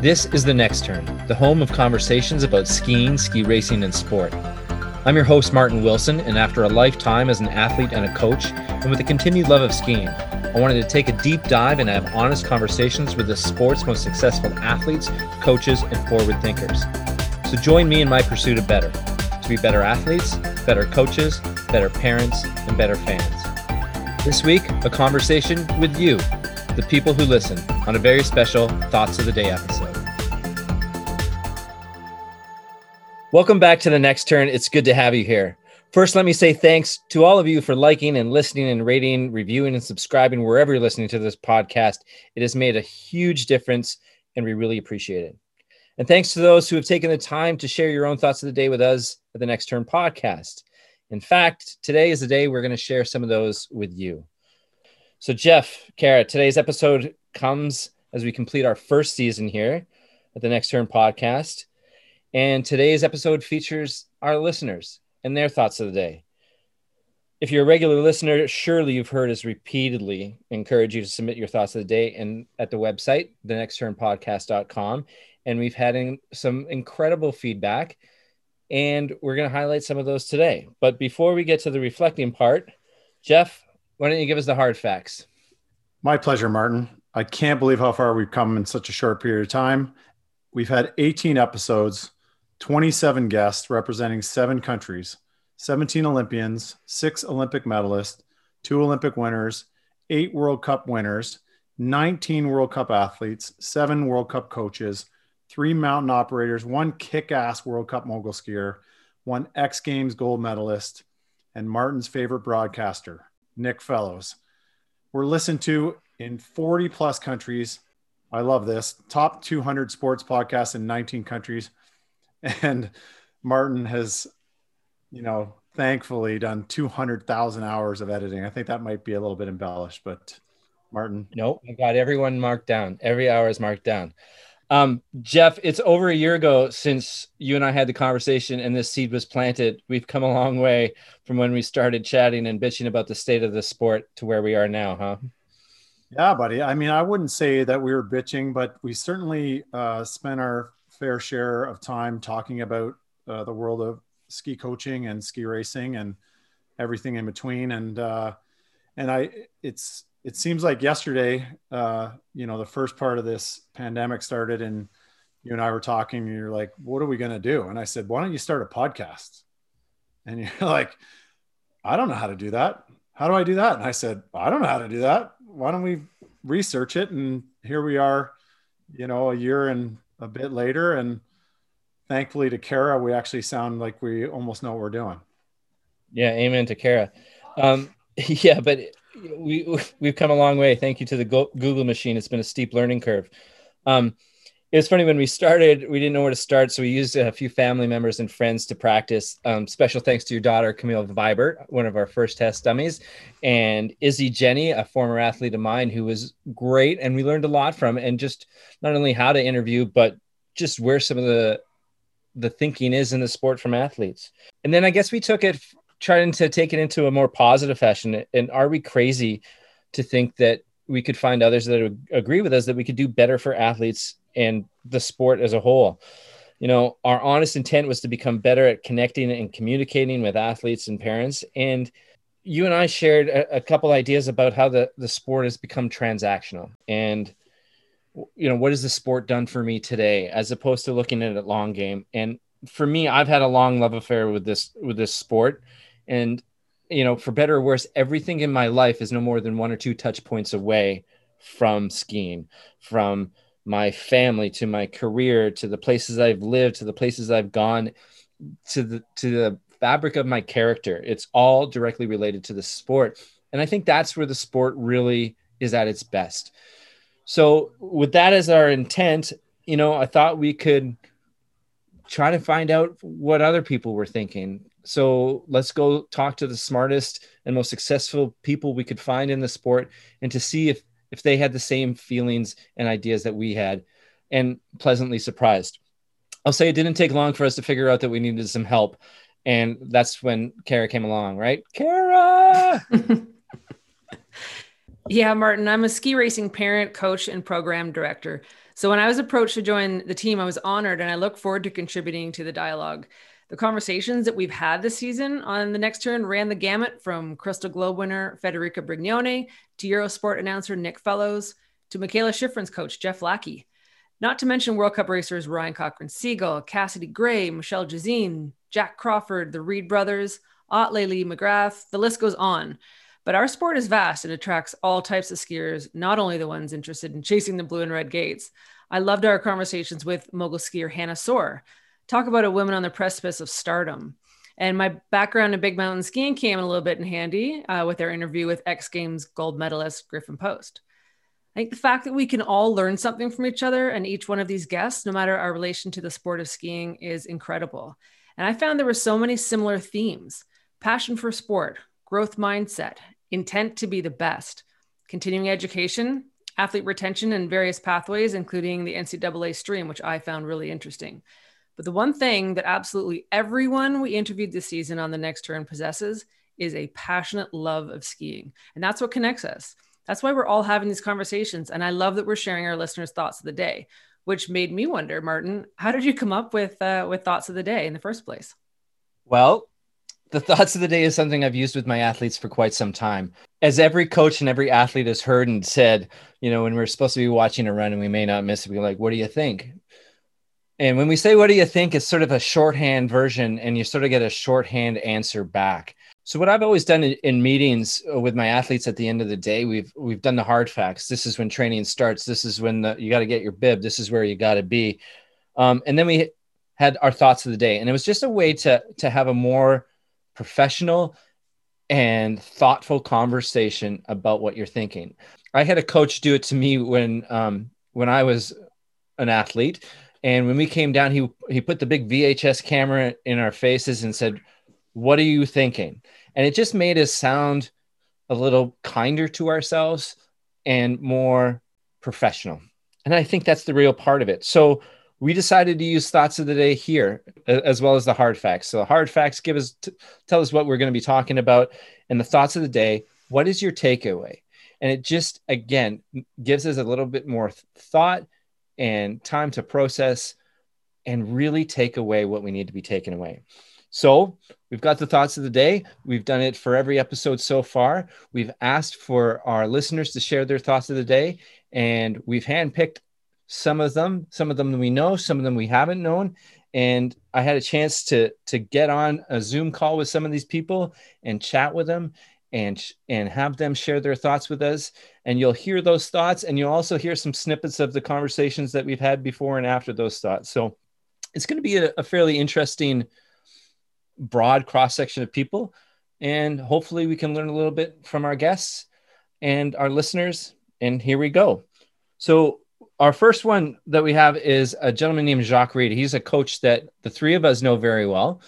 This is The Next Turn, the home of conversations about skiing, ski racing, and sport. I'm your host, Martin Wilson, and after a lifetime as an athlete and a coach, and with a continued love of skiing, I wanted to take a deep dive and have honest conversations with the sport's most successful athletes, coaches, and forward thinkers. So join me in my pursuit of better to be better athletes, better coaches, better parents, and better fans. This week, a conversation with you, the people who listen, on a very special Thoughts of the Day episode. Welcome back to the next turn. It's good to have you here. First, let me say thanks to all of you for liking and listening and rating, reviewing, and subscribing wherever you're listening to this podcast. It has made a huge difference, and we really appreciate it. And thanks to those who have taken the time to share your own thoughts of the day with us at the Next Turn podcast. In fact, today is the day we're going to share some of those with you. So, Jeff, Cara, today's episode comes as we complete our first season here at the Next Turn podcast. And today's episode features our listeners and their thoughts of the day. If you're a regular listener, surely you've heard us repeatedly encourage you to submit your thoughts of the day and at the website, thenextturnpodcast.com. And we've had in, some incredible feedback, and we're going to highlight some of those today. But before we get to the reflecting part, Jeff, why don't you give us the hard facts? My pleasure, Martin. I can't believe how far we've come in such a short period of time. We've had 18 episodes 27 guests representing seven countries, 17 Olympians, six Olympic medalists, two Olympic winners, eight World Cup winners, 19 World Cup athletes, seven World Cup coaches, three mountain operators, one kick ass World Cup mogul skier, one X Games gold medalist, and Martin's favorite broadcaster, Nick Fellows. We're listened to in 40 plus countries. I love this. Top 200 sports podcasts in 19 countries and Martin has, you know, thankfully done 200,000 hours of editing. I think that might be a little bit embellished, but Martin. Nope, I got everyone marked down. Every hour is marked down. Um, Jeff, it's over a year ago since you and I had the conversation and this seed was planted. We've come a long way from when we started chatting and bitching about the state of the sport to where we are now, huh? Yeah, buddy. I mean, I wouldn't say that we were bitching, but we certainly uh, spent our fair share of time talking about uh, the world of ski coaching and ski racing and everything in between. And uh, and I, it's it seems like yesterday, uh, you know, the first part of this pandemic started, and you and I were talking. And you're like, "What are we going to do?" And I said, "Why don't you start a podcast?" And you're like, "I don't know how to do that. How do I do that?" And I said, "I don't know how to do that. Why don't we research it?" And here we are, you know, a year and a bit later. And thankfully to Cara, we actually sound like we almost know what we're doing. Yeah, amen to Cara. Um, yeah, but we we've come a long way. Thank you to the Google machine. It's been a steep learning curve. Um, it was funny when we started, we didn't know where to start. So we used a few family members and friends to practice. Um, special thanks to your daughter, Camille Vibert, one of our first test dummies, and Izzy Jenny, a former athlete of mine who was great. And we learned a lot from and just not only how to interview, but just where some of the the thinking is in the sport from athletes. And then I guess we took it trying to take it into a more positive fashion. And are we crazy to think that we could find others that would agree with us that we could do better for athletes and the sport as a whole. You know, our honest intent was to become better at connecting and communicating with athletes and parents. And you and I shared a, a couple ideas about how the, the sport has become transactional. And, you know, what has the sport done for me today as opposed to looking at it long game? And for me, I've had a long love affair with this with this sport. And, you know, for better or worse, everything in my life is no more than one or two touch points away from skiing, from my family to my career to the places I've lived to the places I've gone to the to the fabric of my character. It's all directly related to the sport. And I think that's where the sport really is at its best. So with that as our intent you know I thought we could try to find out what other people were thinking. So let's go talk to the smartest and most successful people we could find in the sport and to see if if they had the same feelings and ideas that we had and pleasantly surprised. I'll say it didn't take long for us to figure out that we needed some help. And that's when Cara came along, right? Cara! yeah, Martin, I'm a ski racing parent, coach, and program director. So when I was approached to join the team, I was honored and I look forward to contributing to the dialogue. The conversations that we've had this season on the next turn ran the gamut from Crystal Globe winner Federica Brignone to Eurosport announcer Nick Fellows to Mikaela Shiffrin's coach Jeff Lackie. Not to mention World Cup racers Ryan Cochran-Siegle, Cassidy Gray, Michelle Gisin, Jack Crawford, the Read brothers, Atle Lie McGrath, the list goes on. But our sport is vast and attracts all types of skiers, not only the ones interested in chasing the blue and red gates. I loved our conversations with mogul skier Hannah Soar. Talk about a woman on the precipice of stardom. And my background in big mountain skiing came a little bit in handy uh, with our interview with X Games gold medalist Griffin Post. I think the fact that we can all learn something from each other and each one of these guests, no matter our relation to the sport of skiing, is incredible. And I found there were so many similar themes passion for sport, growth mindset, intent to be the best, continuing education, athlete retention, and various pathways, including the NCAA stream, which I found really interesting. But the one thing that absolutely everyone we interviewed this season on the next turn possesses is a passionate love of skiing. And that's what connects us. That's why we're all having these conversations. And I love that we're sharing our listeners' thoughts of the day, which made me wonder, Martin, how did you come up with uh, with thoughts of the day in the first place? Well, the thoughts of the day is something I've used with my athletes for quite some time. As every coach and every athlete has heard and said, you know, when we're supposed to be watching a run and we may not miss it, we're like, what do you think? And when we say, what do you think? It's sort of a shorthand version and you sort of get a shorthand answer back. So what I've always done in, in, meetings uh, with my athletes at the end of the day, we've we've done the hard facts. This is when training starts. This is when the, you got to get your bib. This is where you got to be. Um, and then we had our thoughts of the day, and it was just a way to to have a more professional and thoughtful conversation about what you're thinking. I had a coach do it to me when um, when I was an athlete, and when we came down, he he put the big VHS camera in our faces and said, "What are you thinking?" And it just made us sound a little kinder to ourselves and more professional. And I think that's the real part of it. So we decided to use thoughts of the day here as well as the hard facts. So the hard facts give us t- tell us what we're going to be talking about and the thoughts of the day. What is your takeaway? And it just again gives us a little bit more thought and time to process and really take away what we need to be taken away. So we've got the thoughts of the day. We've done it for every episode so far. We've asked for our listeners to share their thoughts of the day, and we've handpicked some of them some of them we know some of them we haven't known and i had a chance to to get on a zoom call with some of these people and chat with them and and have them share their thoughts with us. And you'll hear those thoughts and you'll also hear some snippets of the conversations that we've had before and after those thoughts. So it's going to be a, a fairly interesting broad cross section of people and hopefully we can learn a little bit from our guests and our listeners and here we go. So our first one that we have is a gentleman named Jacques reed. He's a coach that the three of us know very well.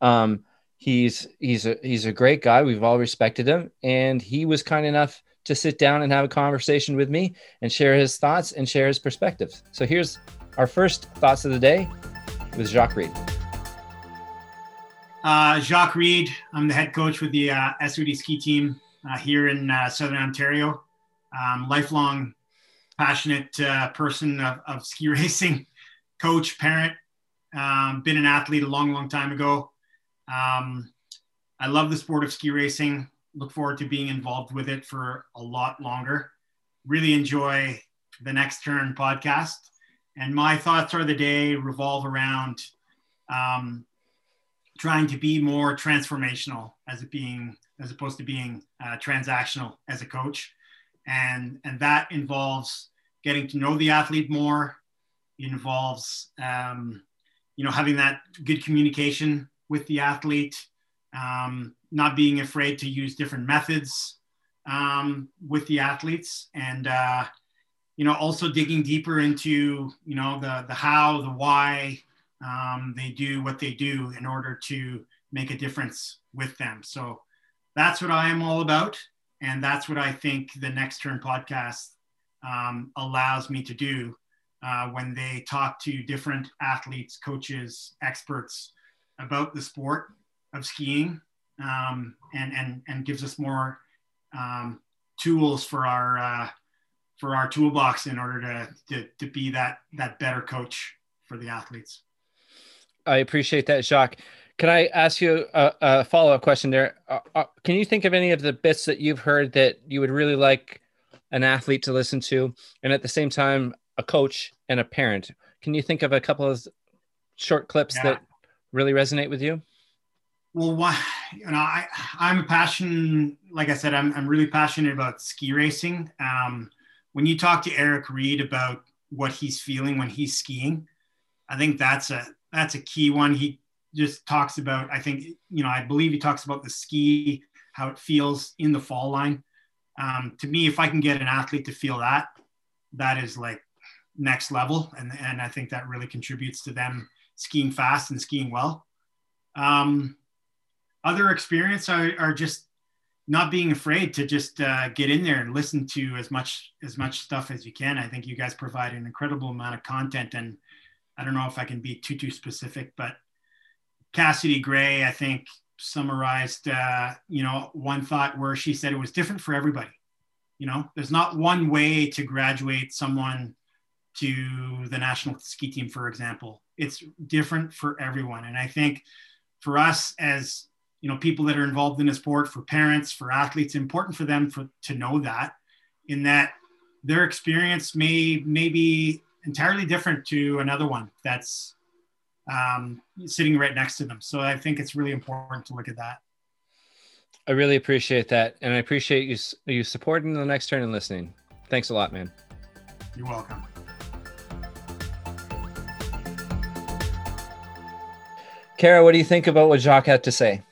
Um, he's he's a he's a great guy. We've all respected him, and he was kind enough to sit down and have a conversation with me and share his thoughts and share his perspectives. So here's our first thoughts of the day with Jacques Reid. Uh, Jacques Reid. I'm the head coach with the uh, SOD ski team uh, here in uh, Southern Ontario. Um, lifelong passionate uh, person of, of, ski racing, coach, parent, um, been an athlete a long, long time ago. Um, I love the sport of ski racing. Look forward to being involved with it for a lot longer. Really enjoy the Next Turn podcast. And my thoughts are the day revolve around um, trying to be more transformational as it being as opposed to being uh, transactional as a coach and and that involves getting to know the athlete more. It involves um, you know having that good communication with the athlete, um, not being afraid to use different methods um, with the athletes, and uh, you know also digging deeper into you know the the how, the why um, they do what they do in order to make a difference with them. So that's what I am all about. And that's what I think the Next Turn podcast um, allows me to do uh, when they talk to different athletes, coaches, experts about the sport of skiing um, and, and, and gives us more um, tools for our, uh, for our toolbox in order to, to, to be that, that better coach for the athletes. I appreciate that, Jacques. Can I ask you a, a follow up question there? Uh, uh, can you think of any of the bits that you've heard that you would really like an athlete to listen to, and at the same time, a coach and a parent? Can you think of a couple of short clips yeah. that really resonate with you? Well, why, you know, I, I'm passionate, like I said, I'm, I'm really passionate about ski racing. Um, when you talk to Erik Read about what he's feeling when he's skiing, I think that's a, that's a key one. He just talks about, I think, you know, I believe he talks about the ski, how it feels in the fall line. Um, to me, if I can get an athlete to feel that, that is like next level. And, and I think that really contributes to them skiing fast and skiing well. Um, other experience are, are just not being afraid to just uh, get in there and listen to as much as much stuff as you can. I think you guys provide an incredible amount of content, and I don't know if I can be too too specific, but Cassidy Gray, I think, summarized, uh, you know, one thought where she said it was different for everybody. You know, there's not one way to graduate someone to the national ski team, for example. It's different for everyone. And I think for us as, you know, people that are involved in the sport, for parents, for athletes, important for them for, to know that in that their experience may, may be entirely different to another one that's um, sitting right next to them. So I think it's really important to look at that. I really appreciate that, and I appreciate you you supporting the next turn and listening. Thanks a lot, man. You're welcome. Cara, what do you think about what Jacques had to say?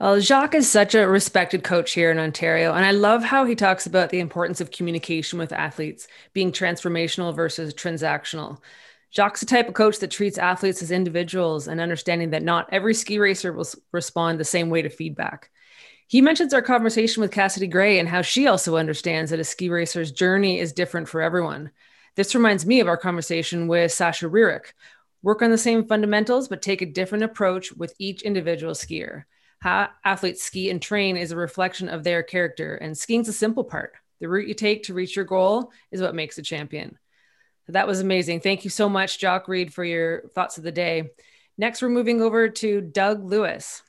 Well, Jacques is such a respected coach here in Ontario, and I love how he talks about the importance of communication with athletes being transformational versus transactional. Jacques is the type of coach that treats athletes as individuals and understanding that not every ski racer will respond the same way to feedback. He mentions our conversation with Cassidy Gray and how she also understands that a ski racer's journey is different for everyone. This reminds me of our conversation with Sasha Rearick. Work on the same fundamentals, but take a different approach with each individual skier. How athletes ski and train is a reflection of their character, and skiing's a simple part. The route you take to reach your goal is what makes a champion. That was amazing. Thank you so much, Jock Reed, for your thoughts of the day. Next, we're moving over to Doug Lewis.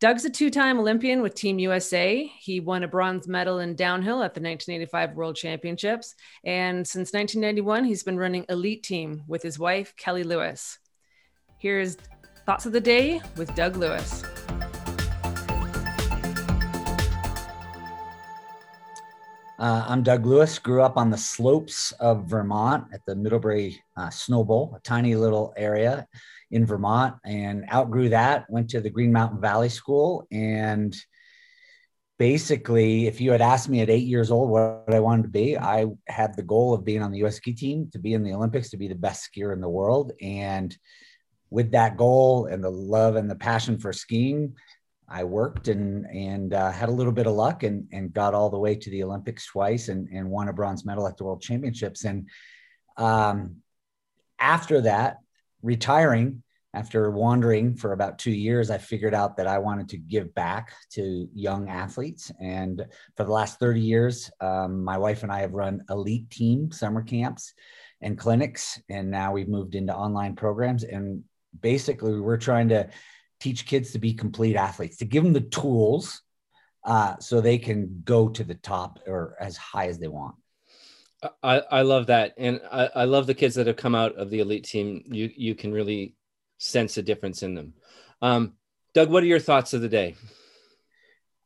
Doug's a two time Olympian with Team USA. He won a bronze medal in downhill at the 1985 World Championships. And since 1991, he's been running Elite Team with his wife, Kelly Lewis. Here's Thoughts of the Day with Doug Lewis. Uh, I'm Doug Lewis, grew up on the slopes of Vermont at the Middlebury uh, Snow Bowl, a tiny little area in Vermont, and outgrew that, went to the Green Mountain Valley School. And basically, if you had asked me at eight years old what I wanted to be, I had the goal of being on the US ski team, to be in the Olympics, to be the best skier in the world. And with that goal and the love and the passion for skiing, I worked and and uh, had a little bit of luck and and got all the way to the Olympics twice and and won a bronze medal at the World Championships. And um, after that, retiring after wandering for about two years, I figured out that I wanted to give back to young athletes. And for the last 30 years, um, my wife and I have run elite team summer camps and clinics. And now we've moved into online programs. And basically, we're trying to teach kids to be complete athletes, to give them the tools uh, so they can go to the top or as high as they want. I, I love that. And I, I love the kids that have come out of the elite team. You, you can really sense a difference in them. Um, Doug, what are your thoughts of the day?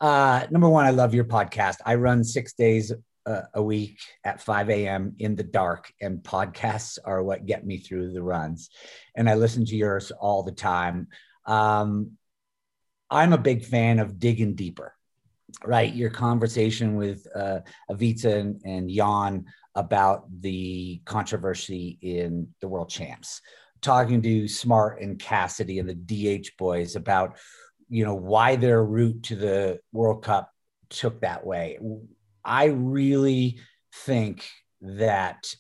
Uh, number one, I love your podcast. I run six days uh, a week at 5 a.m. in the dark, and podcasts are what get me through the runs. And I listen to yours all the time. Um, I'm a big fan of digging deeper, right? Your conversation with uh, Ivica and, and Jan about the controversy in the world champs, talking to Smart and Cassidy and the DH boys about, you know, why their route to the World Cup took that way. I really think that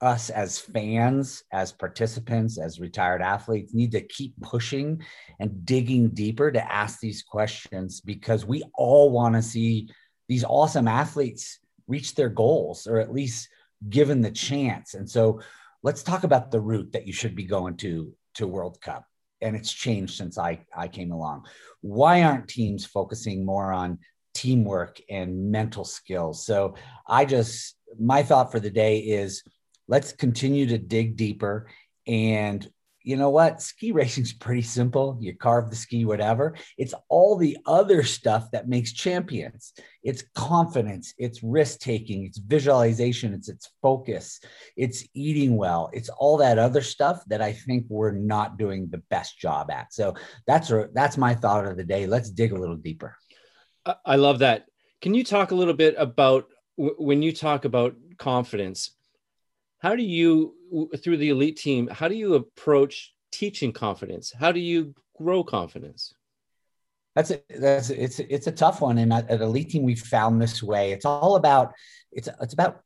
us as fans, as participants, as retired athletes need to keep pushing and digging deeper to ask these questions because we all want to see these awesome athletes reach their goals or at least given the chance. And so let's talk about the route that you should be going to to World Cup. And it's changed since I, I came along. Why aren't teams focusing more on teamwork and mental skills? So I just, my thought for the day is let's continue to dig deeper and you know what? Ski racing's pretty simple. You carve the ski, whatever. It's all the other stuff that makes champions. It's confidence, it's risk taking, it's visualization, it's its focus, it's eating well. It's all that other stuff that I think we're not doing the best job at. So that's that's my thought of the day. Let's dig a little deeper. I love that. Can you talk a little bit about when you talk about confidence? How do you through the elite team, how do you approach teaching confidence? How do you grow confidence? That's a, that's a, it's it's a tough one, and at, at elite team we found this way. It's all about it's it's about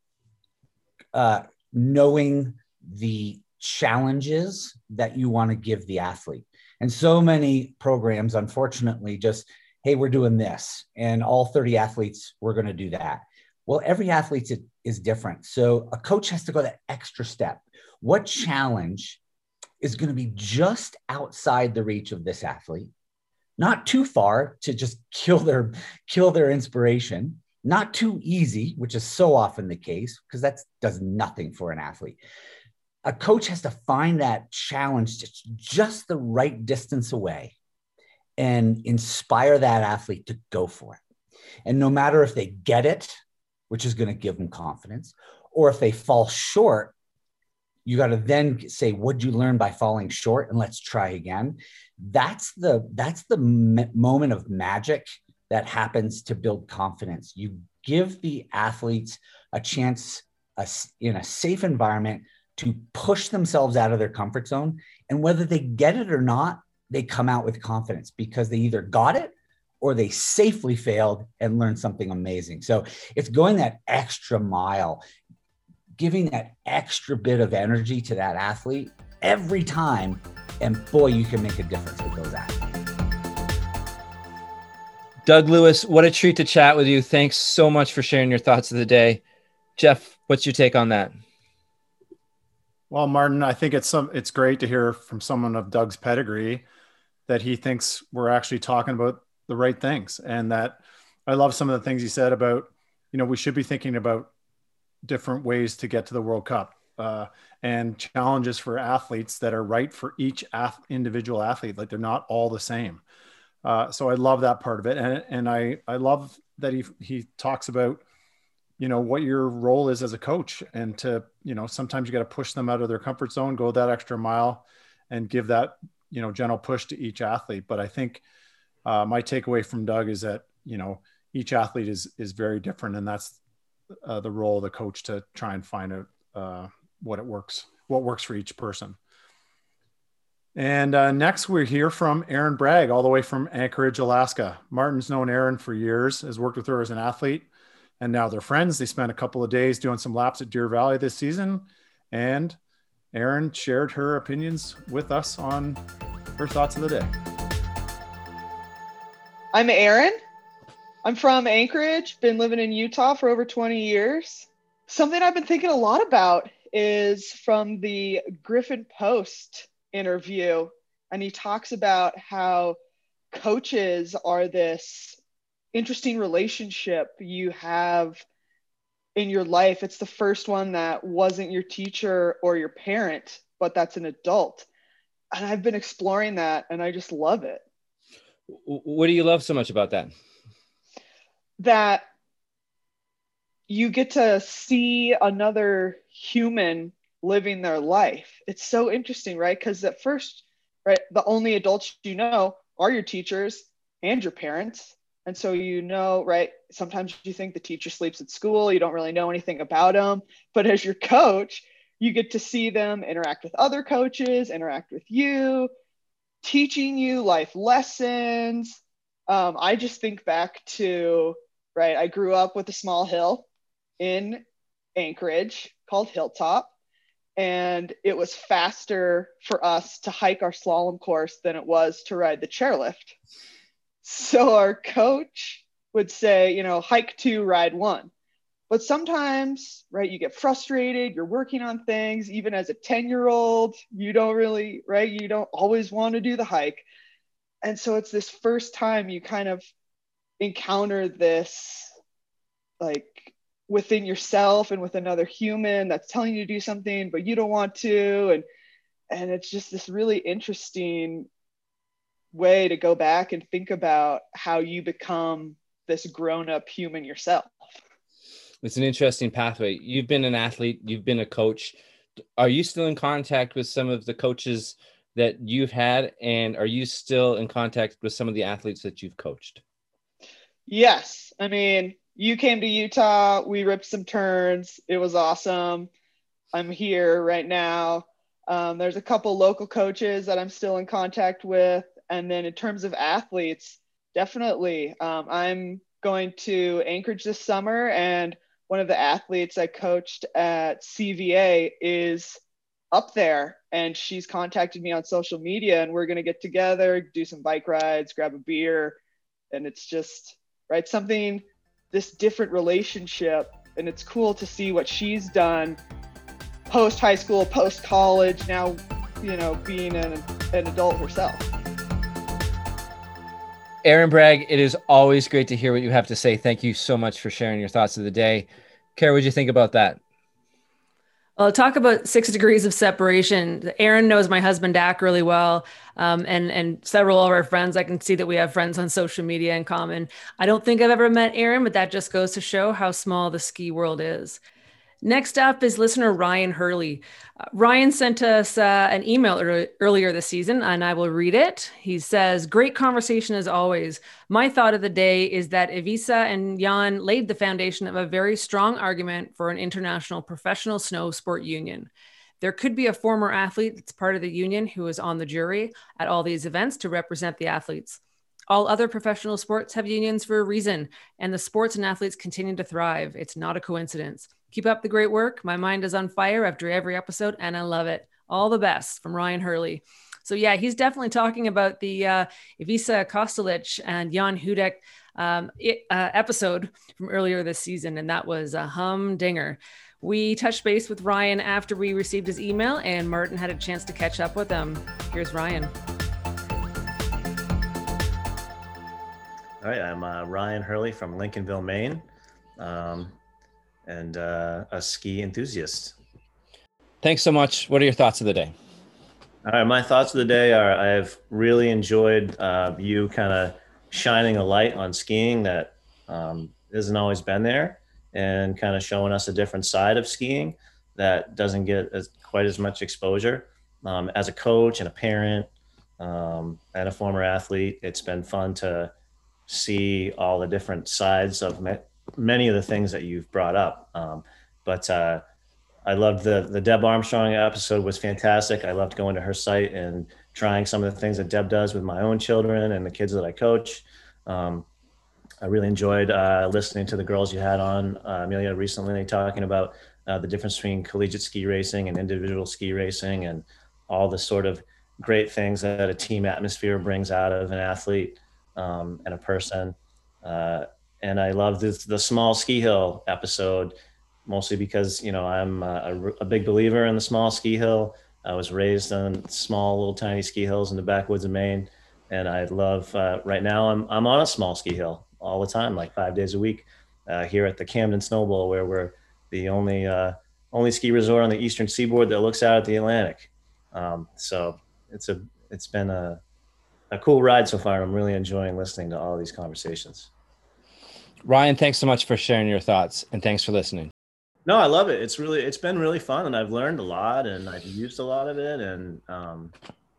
uh, knowing the challenges that you want to give the athlete. And so many programs, unfortunately, just hey, we're doing this, and all 30 athletes, we're going to do that. Well, every athlete is different. So a coach has to go that extra step. What challenge is going to be just outside the reach of this athlete? Not too far to just kill their kill their inspiration, not too easy, which is so often the case because that does nothing for an athlete. A coach has to find that challenge just the right distance away and inspire that athlete to go for it. And no matter if they get it which is going to give them confidence. Or if they fall short, you got to then say, "What'd you learn by falling short?" and let's try again. That's the that's the m- moment of magic that happens to build confidence. You give the athletes a chance a, in a safe environment to push themselves out of their comfort zone, and whether they get it or not, they come out with confidence because they either got it or they safely failed and learned something amazing. So it's going that extra mile, giving that extra bit of energy to that athlete every time. And boy, you can make a difference with those athletes. Doug Lewis, what a treat to chat with you. Thanks so much for sharing your thoughts of the day. Jeff, what's your take on that? Well, Martin, I think it's some it's great to hear from someone of Doug's pedigree that he thinks we're actually talking about the right things. And that i love some of the things he said about you know we should be thinking about different ways to get to the world cup uh, and challenges for athletes that are right for each ath- individual athlete like they're not all the same. Uh, so i love that part of it. And, and i i love that he he talks about you know what your role is as a coach and to you know sometimes you got to push them out of their comfort zone go that extra mile and give that you know gentle push to each athlete. But i think uh, my takeaway from Doug is that you know each athlete is is very different, and that's uh, the role of the coach to try and find out uh, what it works, what works for each person. And uh, next, we hear from Erin Bragg, all the way from Anchorage, Alaska. Martin's known Erin for years, has worked with her as an athlete, and now they're friends. They spent a couple of days doing some laps at Deer Valley this season, and Erin shared her opinions with us on her thoughts of the day. I'm Erin. I'm from Anchorage, been living in Utah for over 20 years. Something I've been thinking a lot about is from the Griffin Post interview. And he talks about how coaches are this interesting relationship you have in your life. It's the first one that wasn't your teacher or your parent, but that's an adult. And I've been exploring that and I just love it. What do you love so much about that? That you get to see another human living their life. It's so interesting, right? Because at first, right, the only adults you know are your teachers and your parents. And so you know, right? Sometimes you think the teacher sleeps at school, you don't really know anything about them. But as your coach, you get to see them interact with other coaches, interact with you, teaching you life lessons. Um, I just think back to, right, I grew up with a small hill in Anchorage called Hilltop. And it was faster for us to hike our slalom course than it was to ride the chairlift. So our coach would say, you know, hike two, ride one. But sometimes right you get frustrated you're working on things even as a 10 year old you don't really right you don't always want to do the hike. And so it's this first time you kind of encounter this like within yourself and with another human that's telling you to do something but you don't want to. And and it's just this really interesting way to go back and think about how you become this grown up human yourself it's an interesting pathway. You've been an athlete. You've been a coach. Are you still in contact with some of the coaches that you've had? And are you still in contact with some of the athletes that you've coached? Yes. I mean you came to utah. We ripped some turns. It was awesome. I'm here right now. Um, there's a couple local coaches that i'm still in contact with. And then in terms of athletes definitely. Um, i'm going to anchorage this summer and one of the athletes i coached at cva is up there and she's contacted me on social media and we're going to get together do some bike rides grab a beer and it's just right something this different relationship and it's cool to see what she's done post high school post college now you know being an, an adult herself Erin Bragg it is always great to hear what you have to say thank you so much for sharing your thoughts of the day Cara, what did you think about that well, talk about six degrees of separation. Erin knows my husband Dak really well, um, and and several of our friends. I can see that we have friends on social media in common. I don't think I've ever met Erin, but that just goes to show how small the ski world is. Next up is listener Ryan Hurley. Uh, Ryan sent us uh, an email er- earlier this season, and I will read it. He says, Great conversation as always. My thought of the day is that Ivica and Jan laid the foundation of a very strong argument for an international professional snow sport union. There could be a former athlete that's part of the union who is on the jury at all these events to represent the athletes. All other professional sports have unions for a reason, and the sports and athletes continue to thrive. It's not a coincidence. Keep up the great work. My mind is on fire after every episode, and I love it. All the best from Ryan Hurley. So yeah, he's definitely talking about the uh, Ivica Kostelic and Jan Hudec um, it, uh, episode from earlier this season, and that was a humdinger. We touched base with Ryan after we received his email, and Martin had a chance to catch up with him. Here's Ryan. All right, I'm uh, Ryan Hurley from Lincolnville, Maine. Um, and uh, a ski enthusiast. Thanks so much. What are your thoughts of the day? All right, my thoughts of the day are I've really enjoyed uh, you kind of shining a light on skiing that um, not always been there and kind of showing us a different side of skiing that doesn't get as, quite as much exposure. Um, as a coach and a parent um, and a former athlete, it's been fun to see all the different sides of many of the things that you've brought up. Um, but uh, I loved the the Deb Armstrong episode was fantastic. I loved going to her site and trying some of the things that Deb does with my own children and the kids that I coach. Um, I really enjoyed uh, listening to the girls you had on uh, Amelia recently talking about uh, the difference between collegiate ski racing and individual ski racing and all the sort of great things that a team atmosphere brings out of an athlete um, and a person. Uh, and I love this, the small ski hill episode, mostly because you know I'm a, a, big believer in the small ski hill. I was raised on small, little, tiny ski hills in the backwoods of Maine, and I love. Uh, right now, I'm I'm on a small ski hill all the time, like five days a week, uh, here at the Camden Snow Bowl, where we're the only uh, only ski resort on the eastern seaboard that looks out at the Atlantic. Um, so it's a it's been a a cool ride so far. I'm really enjoying listening to all these conversations. Ryan, thanks so much for sharing your thoughts and thanks for listening. No, I love it. It's really, it's been really fun and I've learned a lot and I've used a lot of it. And, um,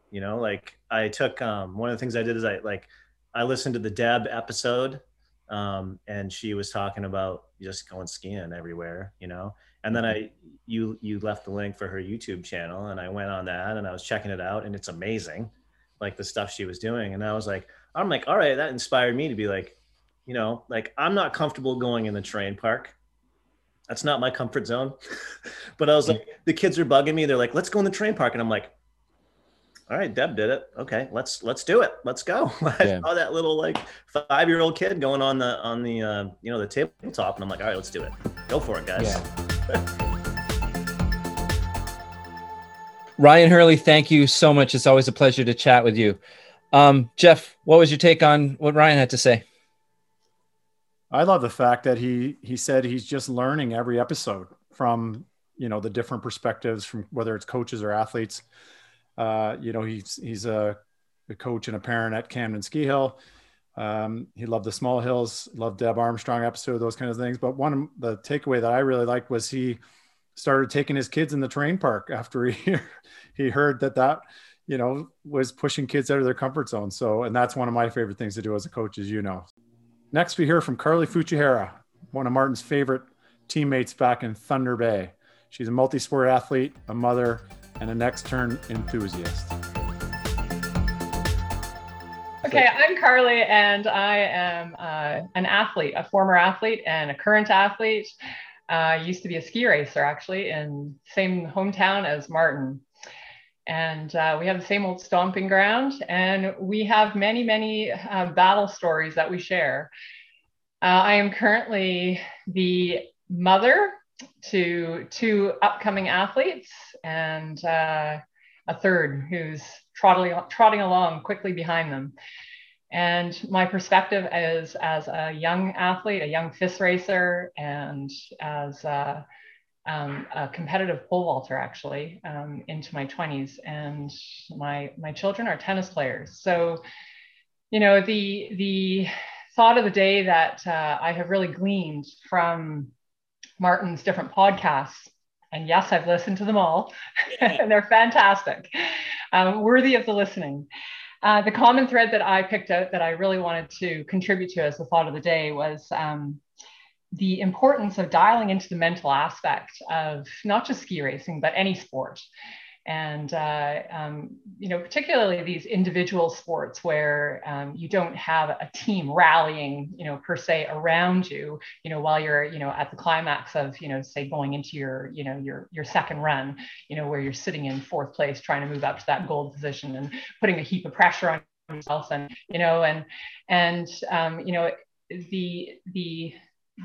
you know, like I took, um, one of the things I did is I like, I listened to the Deb episode um, and she was talking about just going skiing everywhere, you know, and then I, you, you left the link for her YouTube channel and I went on that and I was checking it out and it's amazing. Like the stuff she was doing. And I was like, I'm like, all right, that inspired me to be like, you know, like I'm not comfortable going in the terrain park. That's not my comfort zone. but I was like, the kids are bugging me. They're like, let's go in the terrain park. And I'm like, all right, Deb did it. Okay, let's let's do it. Let's go. I Yeah. saw that little like five year old kid going on the on the uh, you know the tabletop, and I'm like, all right, let's do it. Go for it, guys. Yeah. Ryan Hurley, thank you so much. It's always a pleasure to chat with you. Um, Jeff, what was your take on what Ryan had to say? I love the fact that he he said he's just learning every episode from you know the different perspectives from whether it's coaches or athletes. Uh, you know he's he's a, a coach and a parent at Camden Ski Hill. Um, he loved the small hills, loved Deb Armstrong episode, those kind of things. But one of the takeaway that I really liked was he started taking his kids in the terrain park after he he heard that that you know was pushing kids out of their comfort zone. So and that's one of my favorite things to do as a coach, as you know. Next, we hear from Carly Fuchihara, one of Martin's favorite teammates back in Thunder Bay. She's a multi sport athlete, a mother, and a next turn enthusiast. Okay, I'm Carly, and I am uh, an athlete, a former athlete, and a current athlete. Uh, I used to be a ski racer, actually, in same hometown as Martin. And uh, we have the same old stomping ground, and we have many, many uh, battle stories that we share. Uh, I am currently the mother to two upcoming athletes and uh, a third who's trotting, trotting along quickly behind them. And my perspective is as a young athlete, a young FIS racer, and as a, um, a competitive pole vaulter, actually, um, into my 20s. And my my children are tennis players. So, you know, the the thought of the day that uh, I have really gleaned from Martin's different podcasts and yes, I've listened to them all, and they're fantastic, um, worthy of the listening. Uh, the common thread that I picked out that I really wanted to contribute to as the thought of the day was um, the importance of dialing into the mental aspect of not just ski racing, but any sport. And, uh, um, you know, particularly these individual sports where um, you don't have a team rallying, you know, per se around you, you know, while you're, you know, at the climax of, you know, say going into your, you know, your, your second run, you know, where you're sitting in fourth place, trying to move up to that gold position and putting a heap of pressure on yourself and, you know, and, and, um, you know, the, the,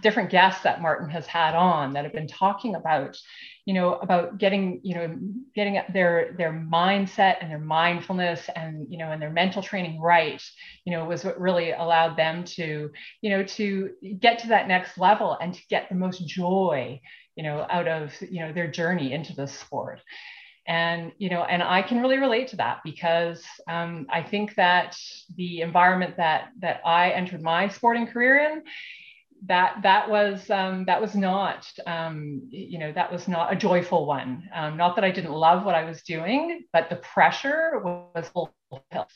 different guests that Martin has had on that have been talking about, you know, about getting, you know, getting their their mindset and their mindfulness and you know and their mental training right, you know, was what really allowed them to, you know, to get to that next level and to get the most joy, you know, out of you know their journey into this sport. And you know and i can really relate to that because um, i think that the environment that that i entered my sporting career in that that was um, that was not um, you know that was not a joyful one. Um, not that I didn't love what I was doing, but the pressure was fulfilled,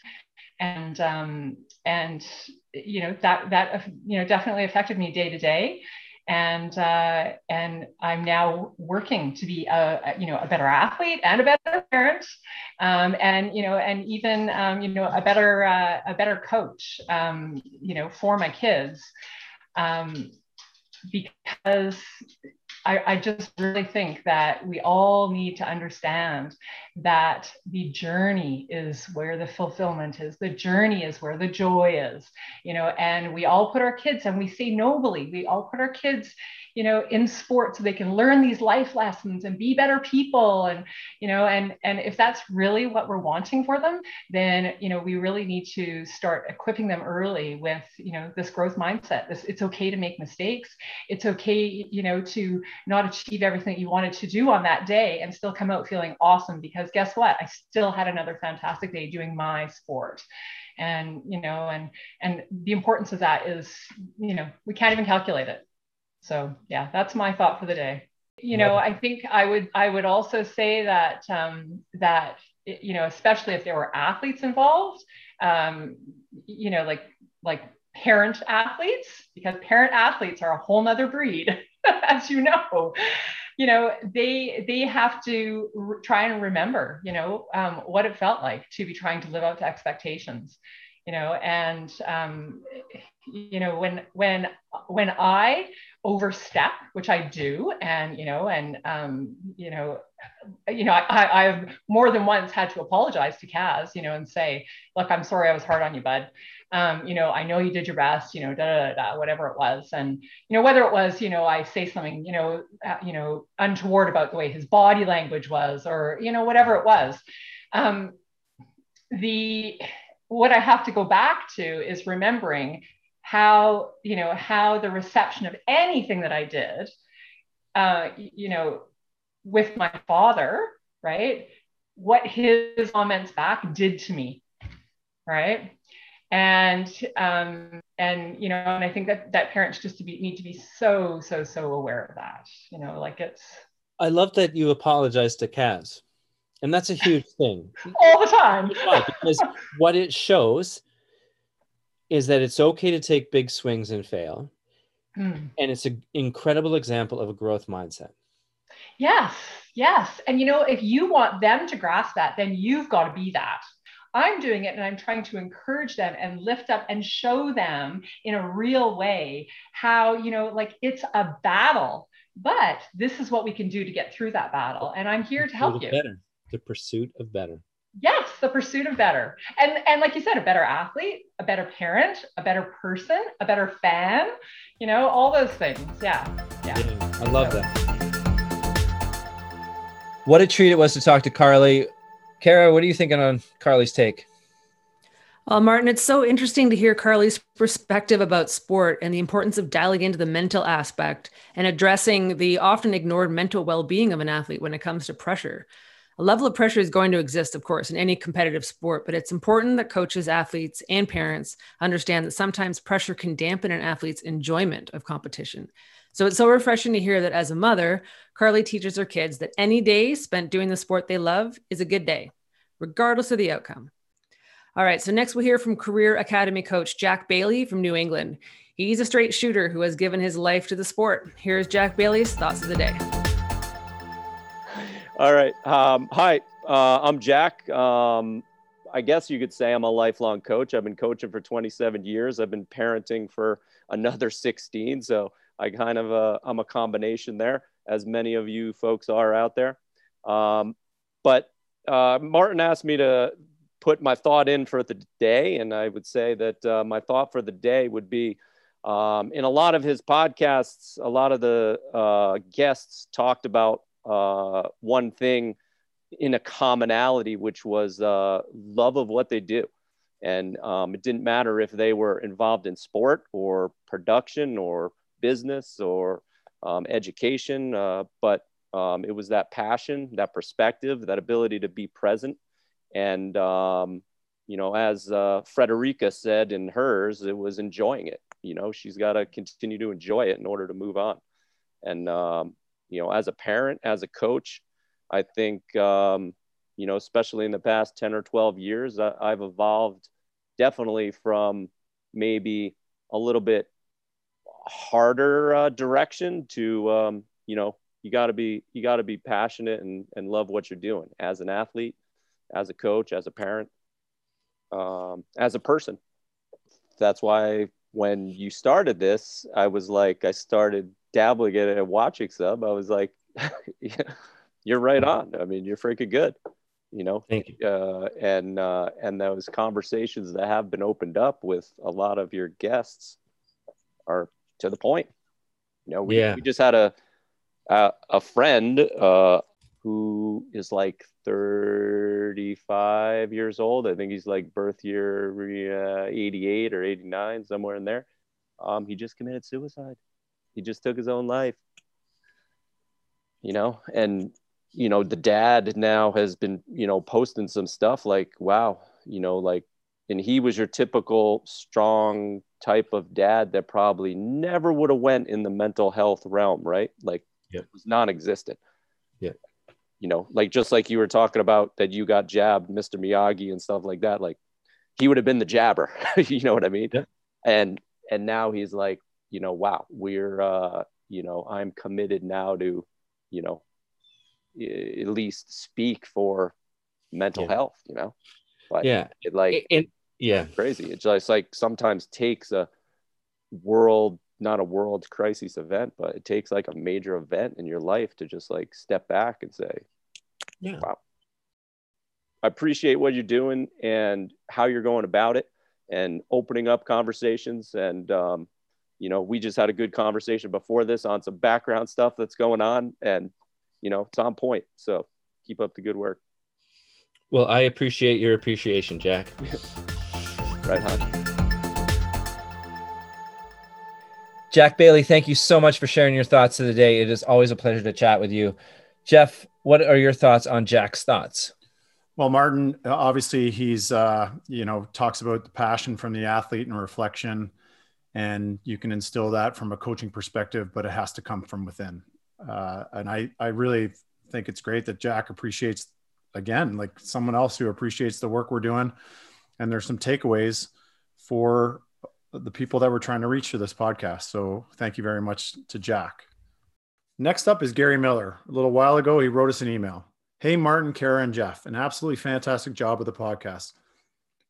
and um, and you know that that you know definitely affected me day to day. And uh, and I'm now working to be a, a, you know a better athlete and a better parent, um, and you know and even um, you know a better uh, a better coach um, you know for my kids um, because I, I, just really think that we all need to understand that the journey is where the fulfillment is the journey is where the joy is you know and we all put our kids and we say nobly we all put our kids you know in sport so they can learn these life lessons and be better people and you know and and if that's really what we're wanting for them then you know we really need to start equipping them early with you know this growth mindset. This it's okay to make mistakes. It's okay you know to not achieve everything you wanted to do on that day and still come out feeling awesome because guess what? I still had another fantastic day doing my sport. And you know and and the importance of that is you know we can't even calculate it. So yeah that's my thought for the day. You know i think i would i would also say that um, that you know especially if there were athletes involved um, you know like like parent athletes because parent athletes are a whole nother breed as you know you know they they have to re- try and remember you know um, what it felt like to be trying to live up to expectations you know and um, you know when when when i overstep which i do and you know and um, you know you know I, i've more than once had to apologize to kaz you know and say look i'm sorry i was hard on you bud um, you know i know you did your best you know da, da, da, whatever it was and you know whether it was you know i say something you know uh, you know untoward about the way his body language was or you know whatever it was um, the what I have to go back to is remembering how, you know, how the reception of anything that I did, uh, you know, with my father, right? What his comments back did to me, right? And um, and you know, and I think that that parents just to be need to be so so so aware of that. You know, like it's. I love that you apologize to Kaz and that's a huge thing all the time because what it shows is that it's okay to take big swings and fail mm. and it's an incredible example of a growth mindset yes yes and you know if you want them to grasp that then you've got to be that I'm doing it and I'm trying to encourage them and lift up and show them in a real way how, you know, like it's a battle, but this is what we can do to get through that battle. And I'm here to help you. Better the pursuit of better yes the pursuit of better. And and like you said a better athlete a better parent a better person a better fan you know all those things. Yeah. Yeah, yeah i love so. that. What a treat it was to talk to carly. Cara what are you thinking on carly's take? Well, Martin, it's so interesting to hear Carly's perspective about sport and the importance of dialing into the mental aspect and addressing the often ignored mental well being of an athlete when it comes to pressure. A level of pressure is going to exist, of course, in any competitive sport, but it's important that coaches, athletes, and parents understand that sometimes pressure can dampen an athlete's enjoyment of competition. So it's so refreshing to hear that as a mother, Carly teaches her kids that any day spent doing the sport they love is a good day, regardless of the outcome. All right, so next we'll hear from career academy coach Jack Bailey from New England. He's a straight shooter who has given his life to the sport. Here's Jack Bailey's thoughts of the day. All right. Um, hi, uh, I'm Jack. Um, I guess you could say I'm a lifelong coach. I've been coaching for 27 years. I've been parenting for another 16. So I kind of, uh, I'm a combination there, as many of you folks are out there. Um, but uh, Martin asked me to put my thought in for the day. And I would say that uh, my thought for the day would be um, in a lot of his podcasts, a lot of the uh, guests talked about uh, one thing in a commonality, which was uh, love of what they do. And um, it didn't matter if they were involved in sport or production or business or um, education, uh, but um, it was that passion, that perspective, that ability to be present. And, um, you know, as uh, Frederica said in hers, it was enjoying it. You know, she's got to continue to enjoy it in order to move on. And um, you know, as a parent, as a coach, I think, um, you know, especially in the past 10 or 12 years, I've evolved definitely from maybe a little bit harder uh, direction to, um, you know, you got to be, you got to be passionate and, and love what you're doing as an athlete, as a coach, as a parent, um, as a person. That's why when you started this, I was like, I started dabbling in it and watching some, I was like, you're right on. I mean, you're freaking good, you know? Thank you. Uh, and, uh, and those conversations that have been opened up with a lot of your guests are to the point. You know, we, yeah. we just had a, a, a friend uh, who is like 35 years old. I think he's like birth year uh, 88 or 89, somewhere in there. Um, he just committed suicide he just took his own life. You know and you know the dad now has been you know posting some stuff like wow you know like and he was your typical strong type of dad that probably never would have went in the mental health realm right? Like yeah. it was non-existent. Yeah you know like just like you were talking about that you got jabbed mr miyagi and stuff like that like he would have been the jabber you know what i mean? Yeah. and and now he's like you know, wow, we're, uh, you know, I'm committed now to, you know, at least speak for mental yeah. health, you know, but yeah, it like, and Yeah. Crazy. It's just like sometimes takes a world, not a world crisis event, but it takes like a major event in your life to just like step back and say, Yeah. wow. I appreciate what you're doing and how you're going about it and opening up conversations. And, um, you know, we just had a good conversation before this on some background stuff that's going on and, you know, it's on point. So keep up the good work. Well, I appreciate your appreciation, Jack. Right on. Jack Bailey, thank you so much for sharing your thoughts of the day. It is always a pleasure to chat with you. Jeff, what are your thoughts on Jack's thoughts? Well, Martin, obviously he's, uh, you know, talks about the passion from the athlete and reflection, and you can instill that from a coaching perspective, but it has to come from within. Uh, and I, I really think it's great that Jack appreciates, again, like someone else who appreciates the work we're doing. And there's some takeaways for the people that we're trying to reach for this podcast. So thank you very much to Jack. Next up is Gary Miller. A little while ago, he wrote us an email. Hey, Martin, Cara, and Jeff, an absolutely fantastic job with the podcast.